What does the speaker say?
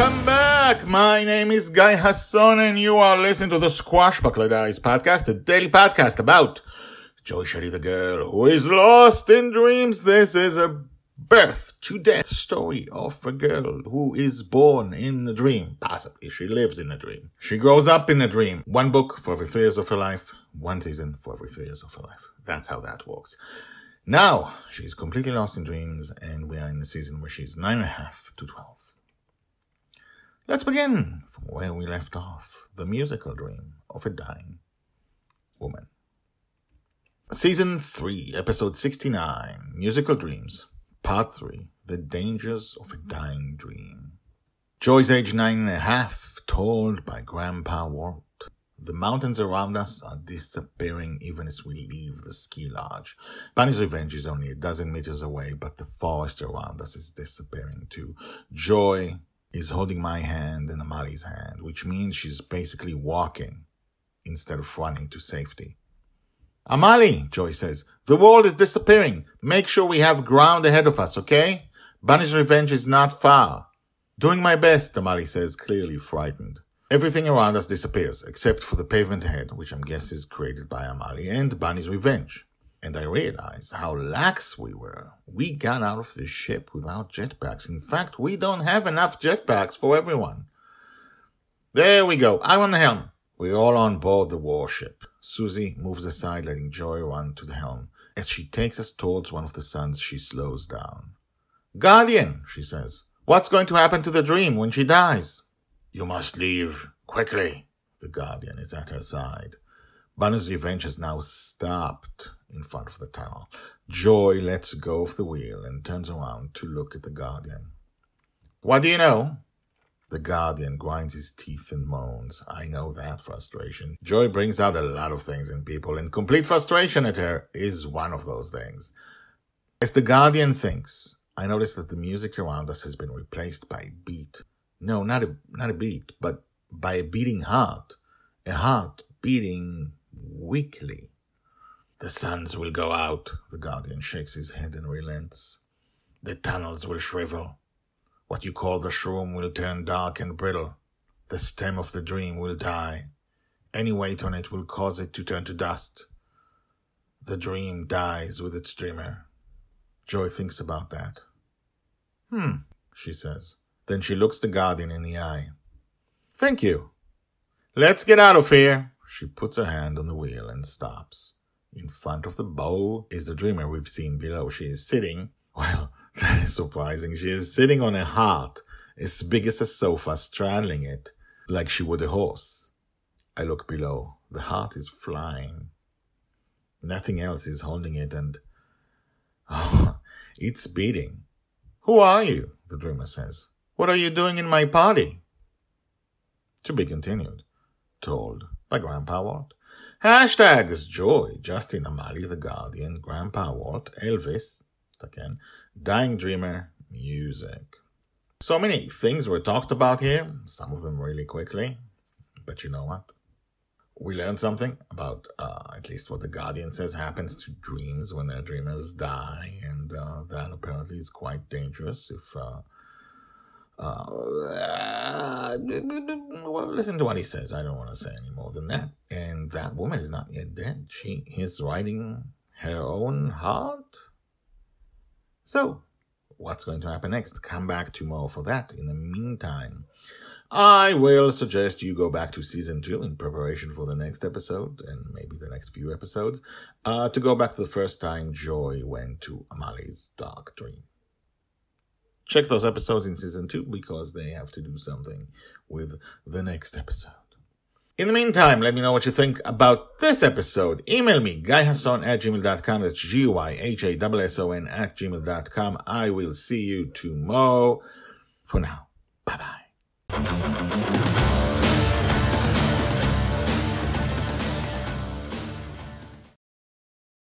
Welcome back. My name is Guy Hasson, and you are listening to the Squashbuckler Diaries podcast, a daily podcast about Joy Shelley, the girl who is lost in dreams. This is a birth to death story of a girl who is born in a dream. Possibly she lives in a dream. She grows up in a dream. One book for every three years of her life, one season for every three years of her life. That's how that works. Now she's completely lost in dreams, and we are in the season where she's nine and a half to twelve. Let's begin from where we left off the musical dream of a dying woman. Season 3, Episode 69 Musical Dreams, Part 3 The Dangers of a Dying Dream. Joy's age nine and a half, told by Grandpa Walt. The mountains around us are disappearing even as we leave the ski lodge. Bonny's Revenge is only a dozen meters away, but the forest around us is disappearing too. Joy is holding my hand and Amali's hand, which means she's basically walking instead of running to safety. Amali, Joy says, the world is disappearing. Make sure we have ground ahead of us, okay? Bonny's revenge is not far. Doing my best, Amali says, clearly frightened. Everything around us disappears, except for the pavement ahead, which I'm guessing is created by Amali and Bonny's revenge and I realized how lax we were. We got out of the ship without jetpacks. In fact, we don't have enough jetpacks for everyone. There we go. I'm on the helm. We're all on board the warship. Susie moves aside, letting Joy run to the helm. As she takes us towards one of the suns, she slows down. Guardian, she says, what's going to happen to the dream when she dies? You must leave quickly. The Guardian is at her side. Bonny's revenge has now stopped in front of the tunnel. Joy lets go of the wheel and turns around to look at the Guardian. What do you know? The Guardian grinds his teeth and moans. I know that frustration. Joy brings out a lot of things in people, and complete frustration at her is one of those things. As the Guardian thinks, I notice that the music around us has been replaced by a beat. No, not a not a beat, but by a beating heart. A heart beating weakly. The suns will go out, the guardian shakes his head and relents. The tunnels will shrivel. What you call the shroom will turn dark and brittle. The stem of the dream will die. Any weight on it will cause it to turn to dust. The dream dies with its dreamer. Joy thinks about that. Hmm, she says. Then she looks the guardian in the eye. Thank you. Let's get out of here. She puts her hand on the wheel and stops. In front of the bow is the dreamer we've seen below. She is sitting, well, that is surprising. She is sitting on a heart as big as a sofa, straddling it like she would a horse. I look below. The heart is flying. Nothing else is holding it, and oh, it's beating. Who are you? The dreamer says. What are you doing in my party? To be continued. Told by Grandpa Walt. Hashtags Joy, Justin Amali, The Guardian, Grandpa Walt, Elvis, again, Dying Dreamer, music. So many things were talked about here, some of them really quickly, but you know what? We learned something about uh, at least what the Guardian says happens to dreams when their dreamers die, and uh, that apparently is quite dangerous if uh, uh, well, listen to what he says. I don't want to say any more than that. And that woman is not yet dead. She is writing her own heart. So, what's going to happen next? Come back tomorrow for that. In the meantime, I will suggest you go back to season two in preparation for the next episode and maybe the next few episodes uh, to go back to the first time Joy went to Amali's dark dream check those episodes in season two because they have to do something with the next episode. In the meantime, let me know what you think about this episode. Email me, guyhasson at gmail.com. That's G-Y-H-A-S-S-O-N at gmail.com. I will see you tomorrow. For now, bye bye.